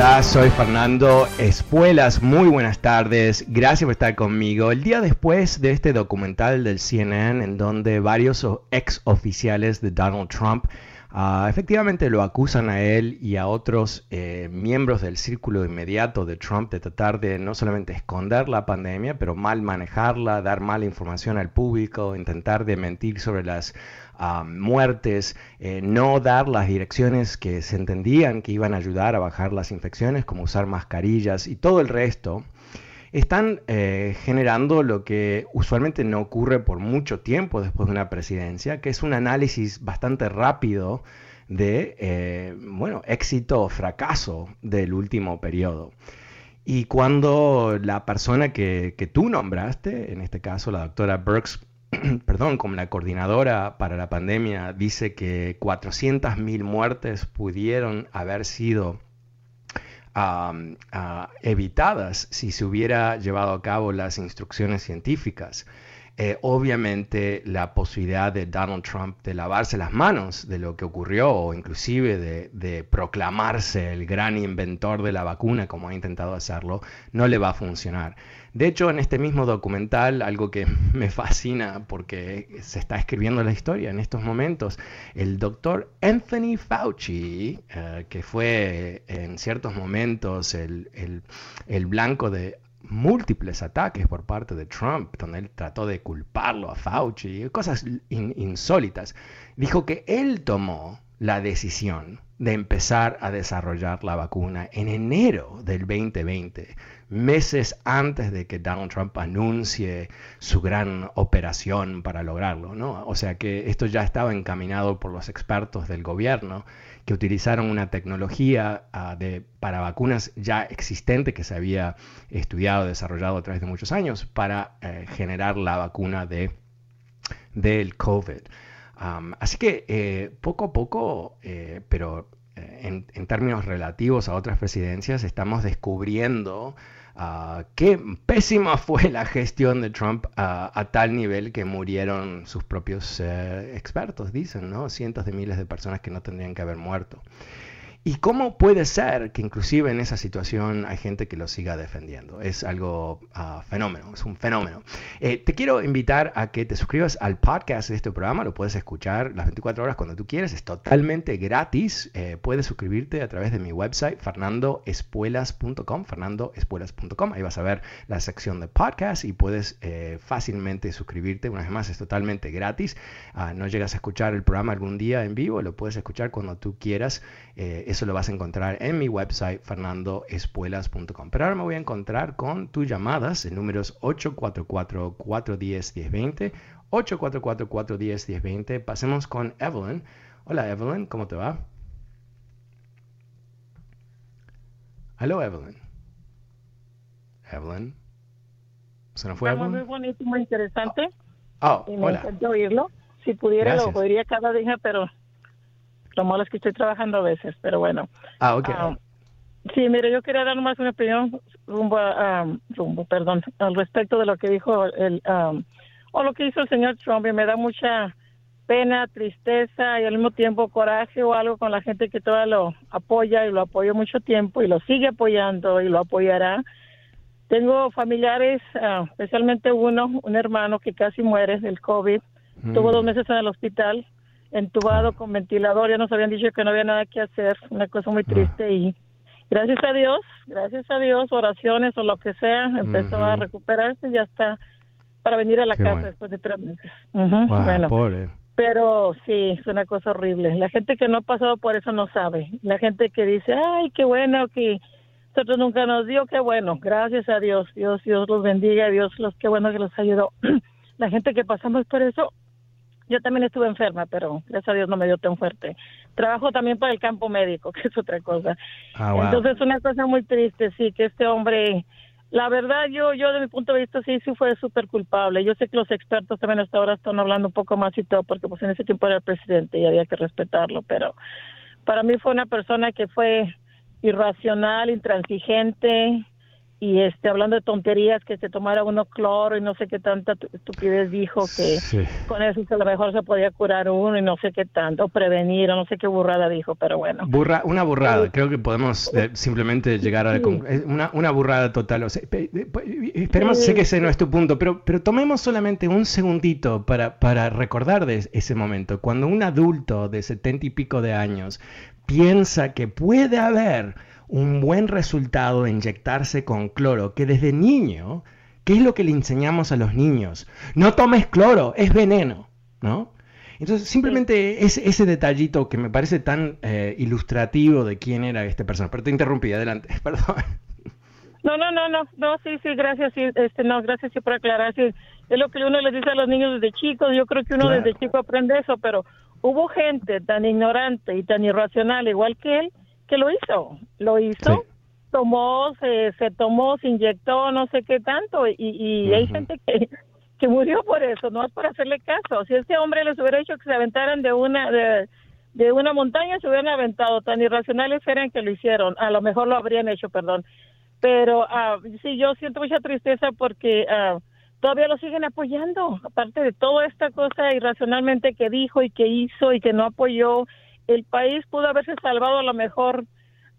Estás? Soy Fernando Espuelas. Muy buenas tardes. Gracias por estar conmigo. El día después de este documental del CNN en donde varios ex oficiales de Donald Trump uh, efectivamente lo acusan a él y a otros eh, miembros del círculo inmediato de Trump de tratar de no solamente esconder la pandemia, pero mal manejarla, dar mala información al público, intentar de mentir sobre las muertes, eh, no dar las direcciones que se entendían que iban a ayudar a bajar las infecciones, como usar mascarillas y todo el resto, están eh, generando lo que usualmente no ocurre por mucho tiempo después de una presidencia, que es un análisis bastante rápido de, eh, bueno, éxito o fracaso del último periodo. Y cuando la persona que, que, tú nombraste, en este caso la doctora Burks, perdón, como la coordinadora para la pandemia dice que 400.000 muertes pudieron haber sido evitadas si se hubiera llevado a cabo las instrucciones científicas. Eh, obviamente la posibilidad de Donald Trump de lavarse las manos de lo que ocurrió o inclusive de, proclamarse el gran inventor de la vacuna como ha intentado hacerlo, no le va a funcionar. De hecho, en este mismo documental, algo que me fascina porque se está escribiendo la historia en estos momentos, el doctor Anthony Fauci, eh, que fue en ciertos momentos el blanco de múltiples ataques por parte de Trump, donde él trató de culparlo a Fauci, cosas insólitas, dijo que él tomó la decisión de empezar a desarrollar la vacuna en enero del 2020, meses antes de que Donald Trump anuncie su gran operación para lograrlo, ¿no? O sea que esto ya estaba encaminado por los expertos del gobierno que utilizaron una tecnología uh, de, para vacunas ya existente que se había estudiado, desarrollado a través de muchos años para eh, generar la vacuna de, del COVID. Así que eh, poco a poco, eh, pero en, en, términos relativos a otras presidencias, estamos descubriendo uh, qué pésima fue la gestión de Trump uh, a tal nivel que murieron sus propios eh, expertos, dicen, ¿no? Cientos de miles de personas que no tendrían que haber muerto. ¿Y cómo puede ser que inclusive en esa situación hay gente que lo siga defendiendo? Es algo uh, fenómeno, es un fenómeno. Eh, te quiero invitar a que te suscribas al podcast de este programa, lo puedes escuchar las 24 horas cuando tú quieres, es totalmente gratis. Eh, puedes suscribirte a través de mi website, fernandoespuelas.com, fernandoespuelas.com, ahí vas a ver la sección de podcast y puedes eh, fácilmente suscribirte. Una vez más, es totalmente gratis. Uh, no llegas a escuchar el programa algún día en vivo, lo puedes escuchar cuando tú quieras. Eso lo vas a encontrar en mi website fernandoespuelas.com. Pero ahora me voy a encontrar con tus llamadas. El número es 844-410-1020. 844-410-1020. Pasemos con Evelyn. Hola Evelyn, ¿cómo te va? Hola Evelyn. Evelyn. ¿Se nos fue Muy bonito, muy interesante. Oh, me hola. encanta oírlo. Si pudiera, Gracias. lo oiría cada día, pero lo malo es que estoy trabajando a veces, pero bueno. Ah, ok. Ah, sí, mire, yo quería dar más una opinión rumbo, a, um, rumbo, perdón, al respecto de lo que dijo el, um, o lo que hizo el señor Trump, y me da mucha pena, tristeza y al mismo tiempo coraje o algo con la gente que todavía lo apoya y lo apoyó mucho tiempo y lo sigue apoyando y lo apoyará. Tengo familiares, ah, especialmente uno, un hermano que casi muere del COVID. Tuvo dos meses en el hospital, entubado con ventilador. Ya nos habían dicho que no había nada que hacer. Una cosa muy triste. Y gracias a Dios, gracias a Dios, oraciones o lo que sea, empezó a recuperarse y ya está para venir a la casa después de tres meses. bueno, pero sí, es una cosa horrible. La gente que no ha pasado por eso no sabe. La gente que dice, ay, qué bueno que nosotros nunca nos dio, qué bueno, gracias a Dios, Dios, Dios los bendiga, Dios los, qué bueno que los ayudó. La gente que pasamos por eso, yo también estuve enferma, pero gracias a Dios no me dio tan fuerte. Trabajo también para el campo médico, que es otra cosa. Ah, Entonces, una cosa muy triste, sí, que este hombre la verdad, yo, yo de mi punto de vista sí, sí fue súper culpable. Yo sé que los expertos también hasta ahora están hablando un poco más y todo, porque pues en ese tiempo era el presidente y había que respetarlo, pero para mí fue una persona que fue irracional, intransigente, y este hablando de tonterías que se tomara uno cloro y no sé qué tanta estupidez dijo que con eso a lo mejor se podía curar uno y no sé qué tanto prevenir o no sé qué burrada dijo pero bueno. Burra, una burrada creo que podemos eh, simplemente llegar a una, una burrada total o esperemos sé que ese no es tu punto pero pero tomemos solamente un segundito para para recordar de ese momento. Cuando un adulto de setenta y pico de años piensa que puede haber un buen resultado de inyectarse con cloro, que desde niño, ¿qué es lo que le enseñamos a los niños? No tomes cloro, es veneno, ¿no? Entonces, simplemente ese, ese detallito que me parece tan eh, ilustrativo de quién era esta persona. Pero te interrumpí, adelante, perdón. No, no, no, no, no, sí, sí, gracias, sí, este, no, gracias sí por aclarar, sí, es lo que uno les dice a los niños desde chicos, yo creo que uno desde chico aprende eso, pero hubo gente tan ignorante y tan irracional, igual que él, que lo hizo, lo hizo, tomó, se, se tomó, se inyectó, no sé qué tanto, y, y hay gente que, que murió por eso, no es por hacerle caso. Si ese hombre les hubiera hecho que se aventaran de una, de, de una montaña, se hubieran aventado, tan irracionales eran que lo hicieron, a lo mejor lo habrían hecho, perdón. Pero uh, sí, yo siento mucha tristeza porque uh, todavía lo siguen apoyando, aparte de toda esta cosa irracionalmente que dijo y que hizo y que no apoyó el país pudo haberse salvado a lo mejor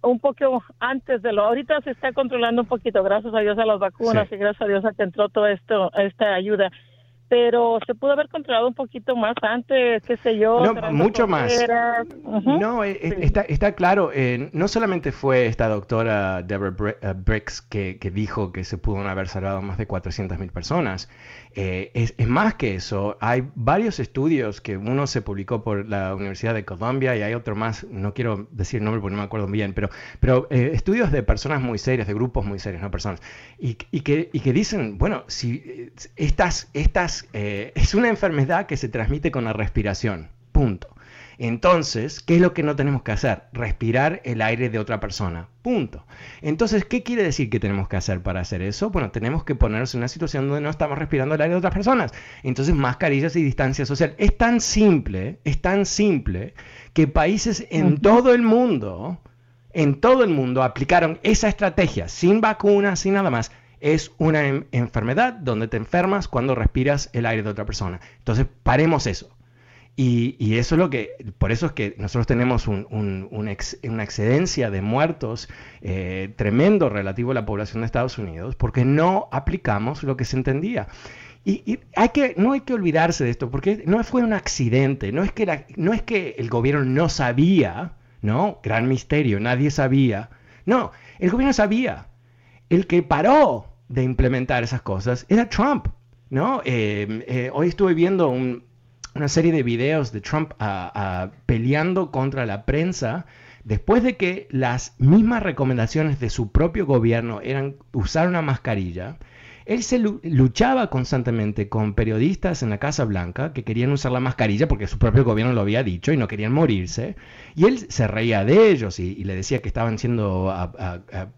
un poco antes de lo. Ahorita se está controlando un poquito, gracias a Dios a las vacunas y gracias a Dios a que entró todo esto, esta ayuda pero se pudo haber controlado un poquito más antes, qué sé yo. No, mucho más. No, eh, eh, está, está, claro, eh, no solamente fue esta doctora Deborah Briggs que, que, dijo que se pudo haber salvado más de 400.000 personas, es, es, más que eso, hay varios estudios que uno se publicó por la Universidad de Columbia y hay otro más, no quiero decir el nombre porque no me acuerdo bien, pero, pero estudios de personas muy serias, de grupos muy serios, no personas, y, y, que, y que dicen, bueno, si estas, estas eh, es una enfermedad que se transmite con la respiración, punto. Entonces, ¿qué es lo que no tenemos que hacer? Respirar el aire de otra persona. Punto. Entonces, ¿qué quiere decir que tenemos que hacer para hacer eso? Bueno, tenemos que ponernos en una situación donde no estamos respirando el aire de otras personas. Entonces, mascarillas y distancia social. Es tan simple, es tan simple que países en todo el mundo, en todo el mundo aplicaron esa estrategia, sin vacunas, sin nada más, es una enfermedad donde te enfermas cuando respiras el aire de otra persona. Entonces, paremos eso. Y, eso es lo que, por eso es que nosotros tenemos una excedencia de muertos eh, tremendo relativo a la población de Estados Unidos, porque no aplicamos lo que se entendía. Y, hay que, no hay que olvidarse de esto, porque no fue un accidente, no es que, no es que el gobierno no sabía, ¿no? Gran misterio, nadie sabía. No, el gobierno sabía. El que paró de implementar esas cosas era Trump, ¿no? Eh, eh, hoy estuve viendo una serie de videos de Trump peleando contra la prensa después de que las mismas recomendaciones de su propio gobierno eran usar una mascarilla él se luchaba constantemente con periodistas en la Casa Blanca que querían usar la mascarilla porque su propio gobierno lo había dicho y no querían morirse. Y él se reía de ellos y, le decía que estaban siendo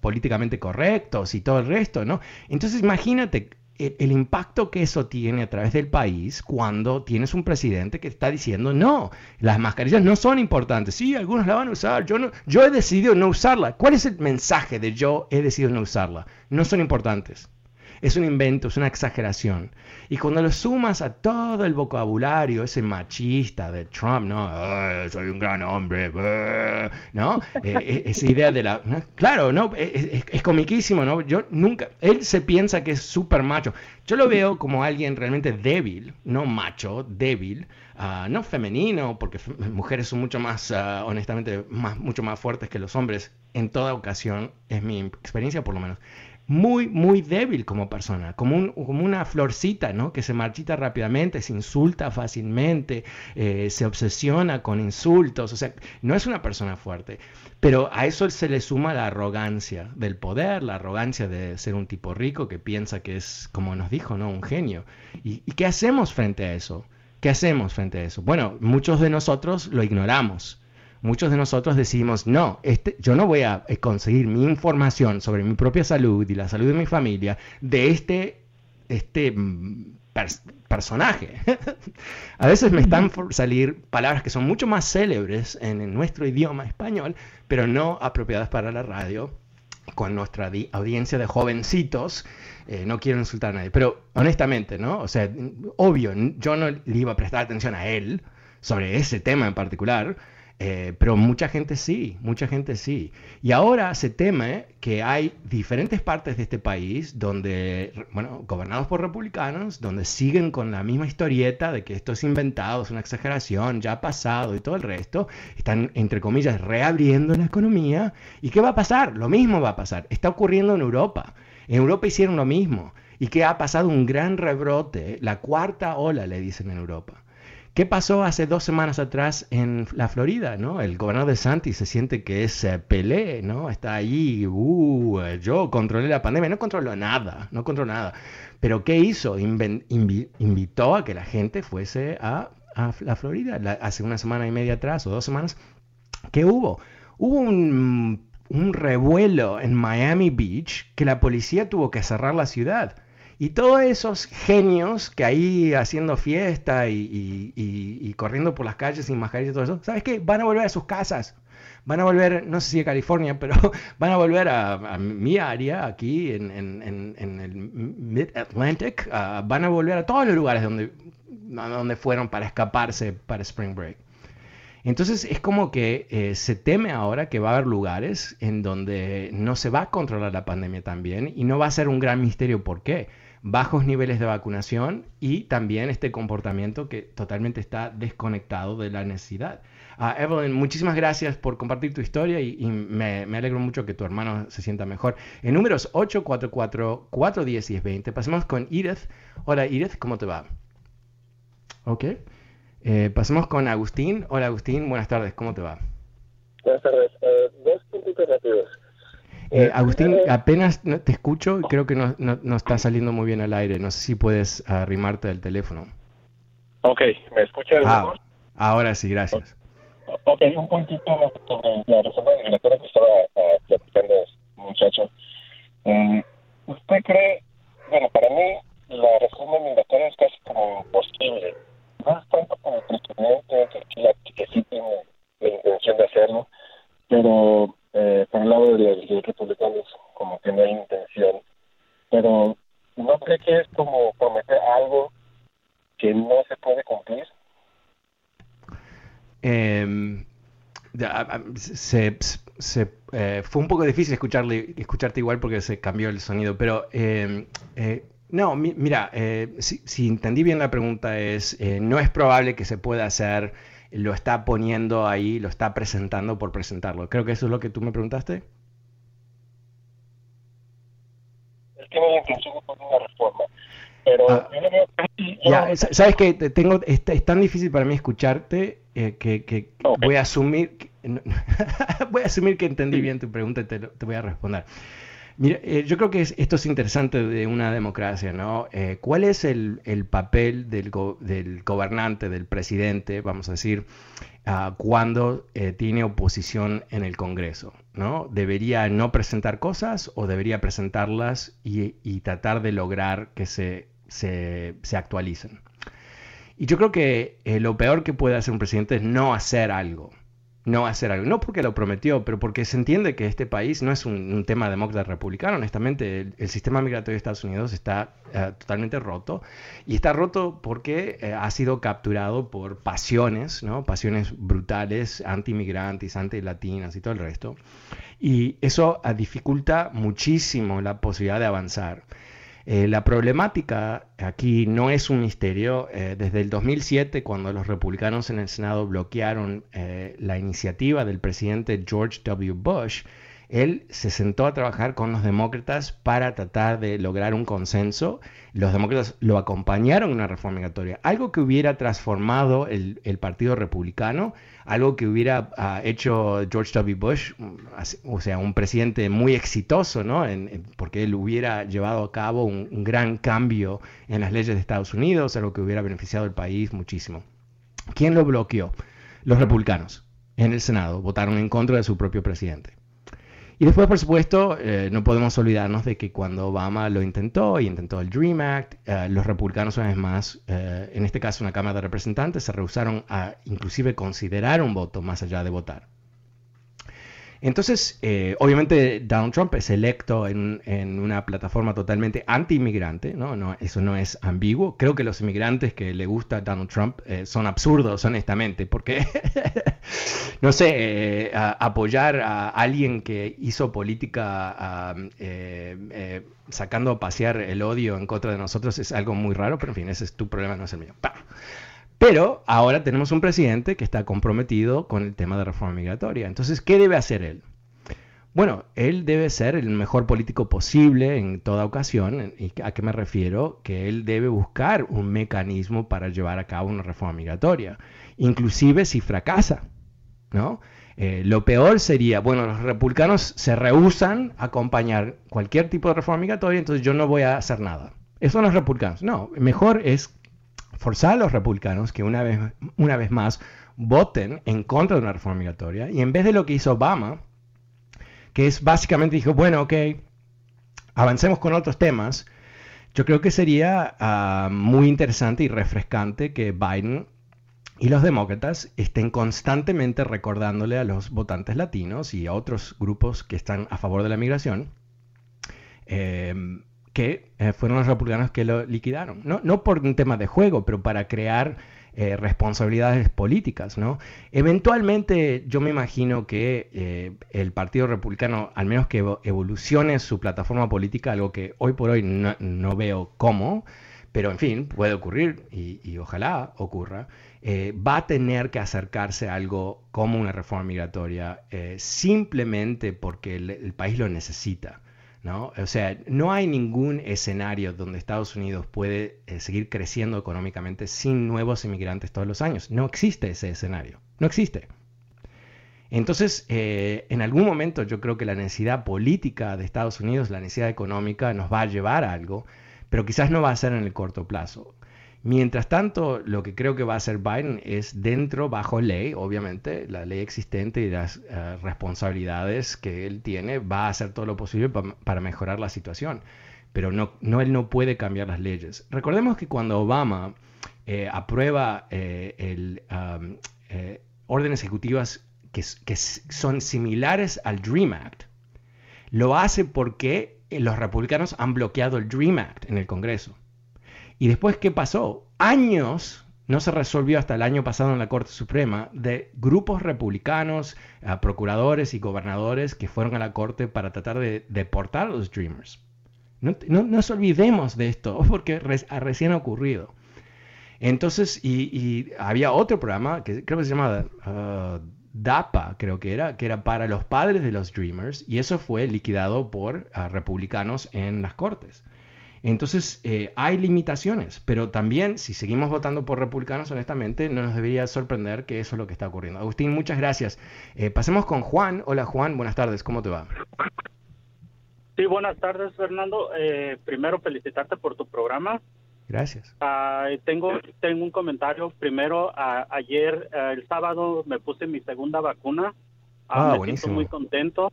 políticamente correctos y todo el resto, ¿no? Entonces imagínate el, impacto que eso tiene a través del país cuando tienes un presidente que está diciendo no, las mascarillas no son importantes. Sí, algunos la van a usar, yo, no, yo he decidido no usarla. ¿Cuál es el mensaje de yo he decidido no usarla? No son importantes. Es un invento, es una exageración. Y cuando lo sumas a todo el vocabulario, ese machista de Trump, ¿no? soy un gran hombre, ¿no? Eh, eh, esa idea de la... Claro, ¿no? Es, es, comiquísimo, ¿no? Yo nunca... Él se piensa que es súper macho. Yo lo veo como alguien realmente débil, no macho, débil, ah, no femenino, porque mujeres son mucho más, ah, honestamente, más, mucho más fuertes que los hombres en toda ocasión, es mi experiencia por lo menos muy, muy débil como persona, como, un, como una florcita, ¿no? Que se marchita rápidamente, se insulta fácilmente, eh, se obsesiona con insultos, o sea, no es una persona fuerte. Pero a eso se le suma la arrogancia del poder, la arrogancia de ser un tipo rico que piensa que es, como nos dijo, ¿no? Un genio. ¿Y, y qué hacemos frente a eso? ¿Qué hacemos frente a eso? Bueno, muchos de nosotros lo ignoramos muchos de nosotros decimos, no, este, yo no voy a eh, conseguir mi información sobre mi propia salud y la salud de mi familia de este, este mm, personaje. a veces me están por salir palabras que son mucho más célebres en, nuestro idioma español, pero no apropiadas para la radio con nuestra audiencia de jovencitos. Eh, no quiero insultar a nadie, pero honestamente, ¿no? O sea, obvio, yo no le iba a prestar atención a él sobre ese tema en particular, eh, pero mucha gente sí, mucha gente sí. Y ahora se teme que hay diferentes partes de este país donde, bueno, gobernados por republicanos, donde siguen con la misma historieta de que esto es inventado, es una exageración, ya ha pasado y todo el resto, están, entre comillas, reabriendo la economía. ¿Y qué va a pasar? Lo mismo va a pasar. Está ocurriendo en Europa. En Europa hicieron lo mismo. Y que ha pasado un gran rebrote, la cuarta ola, le dicen en Europa. ¿Qué pasó hace dos semanas atrás en la Florida? ¿no? El gobernador de Santi se siente que es eh, Pelé, ¿no? Está ahí, uh, yo controlé la pandemia, no controló nada, no controló nada. Pero ¿qué hizo? invitó a que la gente fuese a, la Florida hace una semana y media atrás o dos semanas. ¿Qué hubo? Hubo un, un revuelo en Miami Beach que la policía tuvo que cerrar la ciudad y todos esos genios que ahí haciendo fiesta y, corriendo por las calles sin mascarilla y todo eso, ¿sabes qué? Van a volver a sus casas. Van a volver, no sé si a California, pero van a volver a, mi área, aquí en, el Mid-Atlantic. van a volver a todos los lugares donde, fueron para escaparse para Spring Break. Entonces es como que eh, se teme ahora que va a haber lugares en donde no se va a controlar la pandemia también y no va a ser un gran misterio por qué bajos niveles de vacunación y también este comportamiento que totalmente está desconectado de la necesidad. Uh, Evelyn, muchísimas gracias por compartir tu historia y, me, alegro mucho que tu hermano se sienta mejor. En números 844-410-1020, pasemos con Edith. Hola Edith, ¿cómo te va? Ok. Eh, pasemos con Agustín. Hola Agustín, buenas tardes, ¿cómo te va? Buenas tardes. Uh, dos puntos rápidos. Eh, Agustín, apenas te escucho y creo que no, no, está saliendo muy bien al aire. No sé si puedes arrimarte del teléfono. Ok, ¿me escuchas ah, Ahora sí, gracias. Ok, un puntito sobre la reforma migratoria que estaba uh, platicando muchacho. Um, ¿Usted cree, bueno, para mí la reforma migratoria es casi como imposible. No es tanto como el presidente que, que sí tiene la intención de hacerlo, pero eh, por el lado de los, republicanos como que no hay intención, pero ¿no cree que es como prometer algo que no se puede cumplir? Eh, se, se eh, fue un poco difícil escucharle, escucharte igual porque se cambió el sonido, pero em, eh, no, mira, eh, si, si, entendí bien la pregunta es, no es probable que se pueda hacer lo está poniendo ahí, lo está presentando por presentarlo. Creo que eso es lo que tú me preguntaste. Es que no intención una reforma. Pero ah, ya, sabes que tengo es, tan difícil para mí escucharte eh, que, voy a asumir voy a asumir que entendí bien tu pregunta y te, te voy a responder. Mira, eh, yo creo que esto es interesante de una democracia, ¿no? Eh, ¿Cuál es el, papel del, gobernante, del presidente, vamos a decir, ah, cuando eh, tiene oposición en el Congreso? ¿no? ¿Debería no presentar cosas o debería presentarlas y, tratar de lograr que se, actualicen? Y yo creo que lo peor que puede hacer un presidente es no hacer algo no hacer algo. No porque lo prometió, pero porque se entiende que este país no es un, tema demócrata-republicano. Honestamente, el, sistema migratorio de Estados Unidos está eh, totalmente roto. Y está roto porque eh, ha sido capturado por pasiones, ¿no? Pasiones brutales, anti-migrantes, anti-latinas y todo el resto. Y eso dificulta muchísimo la posibilidad de avanzar. Eh, la problemática aquí no es un misterio. Eh, desde el 2007, cuando los republicanos en el Senado bloquearon eh, la iniciativa del presidente George W. Bush, él se sentó a trabajar con los demócratas para tratar de lograr un consenso. Los demócratas lo acompañaron en una reforma migratoria, algo que hubiera transformado el, Partido Republicano, algo que hubiera ah, hecho George W. Bush, o sea, un presidente muy exitoso, ¿no? porque él hubiera llevado a cabo un, un gran cambio en las leyes de Estados Unidos, algo que hubiera beneficiado al país muchísimo. ¿Quién lo bloqueó? Los republicanos en el Senado votaron en contra de su propio presidente. Y después, por supuesto, eh, no podemos olvidarnos de que cuando Obama lo intentó y intentó el Dream Act, eh, los republicanos una vez más, eh, en este caso una Cámara de Representantes, se rehusaron a inclusive considerar un voto más allá de votar. Entonces, eh, obviamente Donald Trump es electo en, una plataforma totalmente anti-inmigrante, ¿no? ¿no? Eso no es ambiguo. Creo que los inmigrantes que le gusta Donald Trump eh, son absurdos, honestamente, porque, no sé, eh, apoyar a alguien que hizo política sacando a pasear el odio en contra de nosotros es algo muy raro, pero en fin, ese es tu problema, no es el mío. Pero ahora tenemos un presidente que está comprometido con el tema de reforma migratoria. Entonces, ¿qué debe hacer él? Bueno, él debe ser el mejor político posible en toda ocasión. ¿Y a qué me refiero? Que él debe buscar un mecanismo para llevar a cabo una reforma migratoria, inclusive si fracasa, ¿no? Eh, lo peor sería, bueno, los republicanos se rehusan a acompañar cualquier tipo de reforma migratoria, entonces yo no voy a hacer nada. Eso son los republicanos. No, mejor es forzar a los republicanos que una vez, una vez más voten en contra de una reforma migratoria. Y en vez de lo que hizo Obama, que es básicamente dijo, bueno, ok, avancemos con otros temas, yo creo que sería ah, muy interesante y refrescante que Biden y los demócratas estén constantemente recordándole a los votantes latinos y a otros grupos que están a favor de la migración eh, que eh, fueron los republicanos que lo liquidaron. No, no por un tema de juego, pero para crear eh, responsabilidades políticas. ¿no? Eventualmente yo me imagino que eh, el Partido Republicano, al menos que evolucione su plataforma política, algo que hoy por hoy no, veo cómo, pero en fin, puede ocurrir y, ojalá ocurra, va a tener que acercarse a algo como una reforma migratoria simplemente porque el país lo necesita. ¿No? O sea, no hay ningún escenario donde Estados Unidos puede eh, seguir creciendo económicamente sin nuevos inmigrantes todos los años. No existe ese escenario. No existe. Entonces, eh, en algún momento yo creo que la necesidad política de Estados Unidos, la necesidad económica, nos va a llevar a algo, pero quizás no va a ser en el corto plazo. Mientras tanto, lo que creo que va a hacer Biden es dentro, bajo ley, obviamente, la ley existente y las eh, responsabilidades que él tiene, va a hacer todo lo posible para mejorar la situación. Pero no, no, él no puede cambiar las leyes. Recordemos que cuando Obama eh, aprueba eh, um, órdenes ejecutivas que son similares al DREAM Act, lo hace porque los republicanos han bloqueado el DREAM Act en el Congreso. Y después, ¿qué pasó? Años, no se resolvió hasta el año pasado en la Corte Suprema, de grupos republicanos, eh, procuradores y gobernadores que fueron a la Corte para tratar de deportar a los Dreamers. No, nos olvidemos de esto, porque recién ha ocurrido. Entonces, y, había otro programa que creo que se llamaba uh, DAPA, creo que era, que era para los padres de los Dreamers, y eso fue liquidado por uh, republicanos en las Cortes. Entonces, eh, hay limitaciones, pero también si seguimos votando por republicanos, honestamente, no nos debería sorprender que eso es lo que está ocurriendo. Agustín, muchas gracias. Eh, pasemos con Juan. Hola Juan, buenas tardes, ¿cómo te va? Sí, buenas tardes Fernando. Eh, primero felicitarte por tu programa. Gracias. Ah, tengo, tengo un comentario. Primero, ayer, el sábado, me puse mi segunda vacuna. Ah, me buenísimo. Siento muy contento.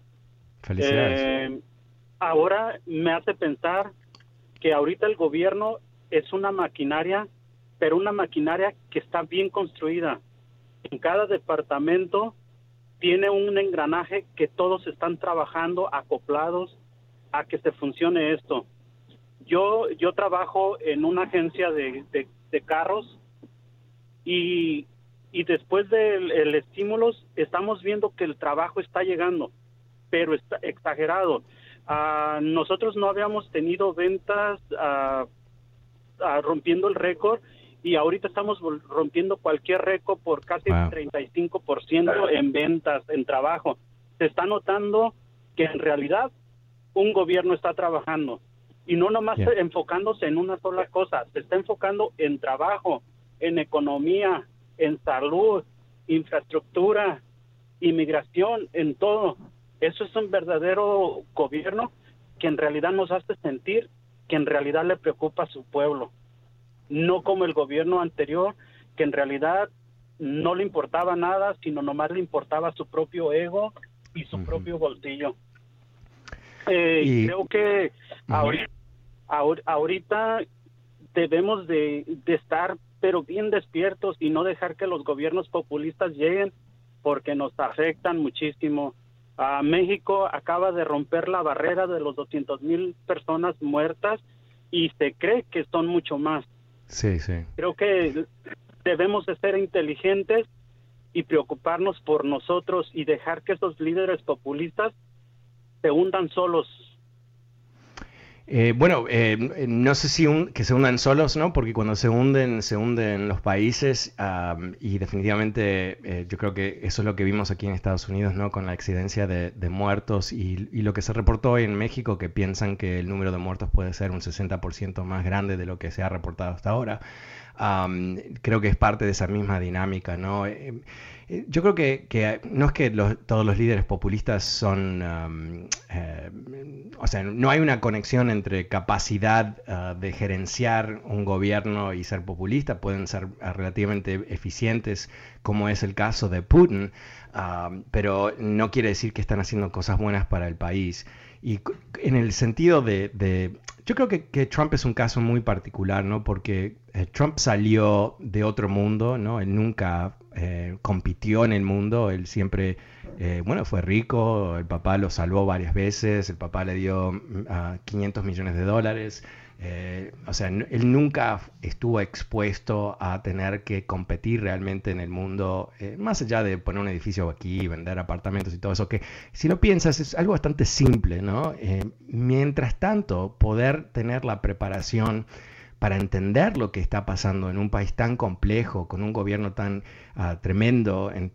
Felicidades. ahora me hace pensar que ahorita el gobierno es una maquinaria, pero una maquinaria que está bien construida. En cada departamento tiene un engranaje que todos están trabajando acoplados a que se funcione esto. Yo, yo trabajo en una agencia de, de, carros y, y después del estímulo estamos viendo que el trabajo está llegando, pero está exagerado. Ah, nosotros no habíamos tenido ventas uh, rompiendo el récord y ahorita estamos rompiendo cualquier récord por casi wow. 35% en ventas, en trabajo. Se está notando que en realidad un gobierno está trabajando y no nomás enfocándose en una sola cosa, se está enfocando en trabajo, en economía, en salud, infraestructura, inmigración, en todo. Eso es un verdadero gobierno que en realidad nos hace sentir que en realidad le preocupa a su pueblo no como el gobierno anterior, que en realidad no le importaba nada, sino nomás le importaba su propio ego y su propio bolsillo. Eh, Creo que ahorita, debemos de, estar pero bien despiertos y no dejar que los gobiernos populistas lleguen porque nos afectan muchísimo. A México acaba de romper la barrera de los 200 mil personas muertas y se cree que son mucho más. Sí, sí. Creo que debemos de ser inteligentes y preocuparnos por nosotros y dejar que esos líderes populistas se hundan solos. Eh, bueno, eh, no sé si que se hundan solos, ¿no? Porque cuando se hunden, se hunden los países y definitivamente eh, yo creo que eso es lo que vimos aquí en Estados Unidos, ¿no? Con la incidencia de, muertos y, y, lo que se reportó hoy en México, que piensan que el número de muertos puede ser un 60% más grande de lo que se ha reportado hasta ahora creo que es parte de esa misma dinámica, ¿no? Eh, eh, yo creo que, no es que todos los líderes populistas son, eh, o sea, no hay una conexión entre capacidad ah, de gerenciar un gobierno y ser populista, pueden ser ah, relativamente eficientes, como es el caso de Putin, pero no quiere decir que están haciendo cosas buenas para el país. Y en el sentido de, yo creo que, Trump es un caso muy particular, ¿no? Porque eh, Trump salió de otro mundo, ¿no? Él nunca eh, compitió en el mundo, él siempre, eh, bueno, fue rico, el papá lo salvó varias veces, el papá le dio 500 mm, millones de dólares, eh, o sea, él nunca estuvo expuesto a tener que competir realmente en el mundo, eh, más allá de poner un edificio aquí, vender apartamentos y todo eso, que si lo piensas es algo bastante simple, ¿no? Eh, mientras tanto, poder tener la preparación para entender lo que está pasando en un país tan complejo, con un gobierno tan ah, tremendo en,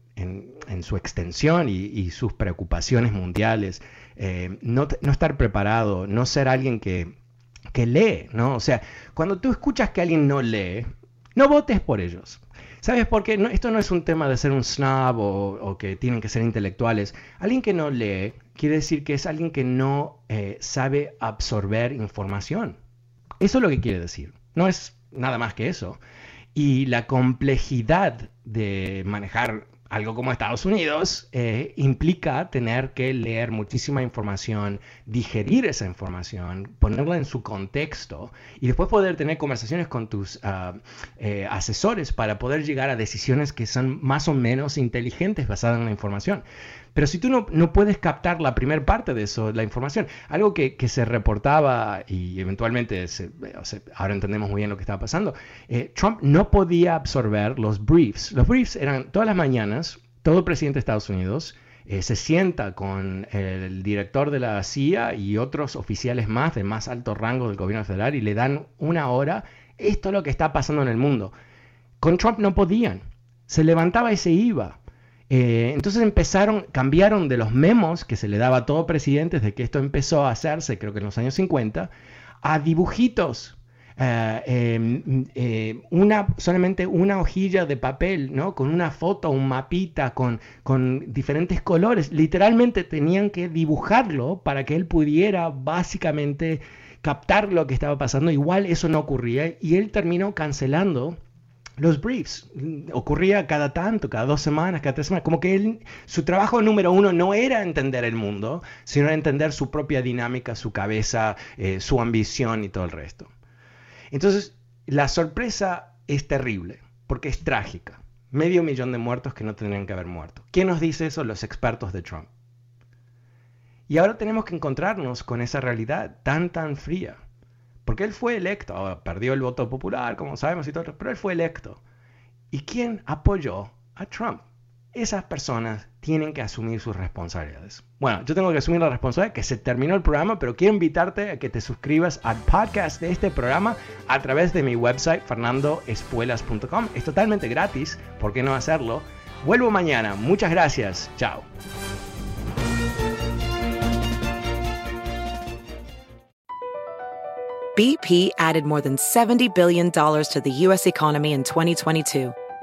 su extensión y, sus preocupaciones mundiales, no, no estar preparado, no ser alguien que que lee, ¿no? O sea, cuando tú escuchas que alguien no lee, no votes por ellos. ¿Sabes por qué? esto no es un tema de ser un snob o, que tienen que ser intelectuales. Alguien que no lee quiere decir que es alguien que no eh, sabe absorber información. Eso es lo que quiere decir. No es nada más que eso. Y la complejidad de manejar algo como Estados Unidos eh, implica tener que leer muchísima información, digerir esa información, ponerla en su contexto y después poder tener conversaciones con tus ah, eh, asesores para poder llegar a decisiones que son más o menos inteligentes basadas en la información. Pero si tú no, no puedes captar la primera parte de eso, la información, algo que, que se reportaba y eventualmente ahora entendemos muy bien lo que estaba pasando, eh, Trump no podía absorber los briefs. Los briefs eran todas las mañanas, todo presidente de Estados Unidos eh, se sienta con el director de la CIA y otros oficiales más de más alto rango del gobierno federal y le dan una hora, esto es lo que está pasando en el mundo. Con Trump no podían. Se levantaba y se iba. Eh, entonces empezaron, cambiaron de los memos que se le daba a todo presidente desde que esto empezó a hacerse, creo que en los años 50, a dibujitos. Eh, em, eh, una, solamente una hojilla de papel, ¿no? Con una foto, un mapita, con, con diferentes colores. Literalmente tenían que dibujarlo para que él pudiera básicamente captar lo que estaba pasando. Igual eso no ocurría y él terminó cancelando los briefs. Ocurría cada tanto, cada dos semanas, cada tres semanas. Como que él, su trabajo número uno no era entender el mundo, sino entender su propia dinámica, su cabeza, eh, su ambición y todo el resto. Entonces, la sorpresa es terrible, porque es trágica. Medio millón de muertos que no tendrían que haber muerto. ¿Quién nos dice eso? Los expertos de Trump. Y ahora tenemos que encontrarnos con esa realidad tan, tan fría. Porque él fue electo, perdió el voto popular, como sabemos y todo, pero él fue electo. ¿Y quién apoyó a Trump? Esas personas tienen que asumir sus responsabilidades. Bueno, yo tengo que asumir la responsabilidad que se terminó el programa, pero quiero invitarte a que te suscribas al podcast de este programa a través de mi website fernandoespuelas.com. Es totalmente gratis, ¿por qué no hacerlo? Vuelvo mañana. Muchas gracias. Chao. BP added more than $70 billion to the U.S. economy in 2022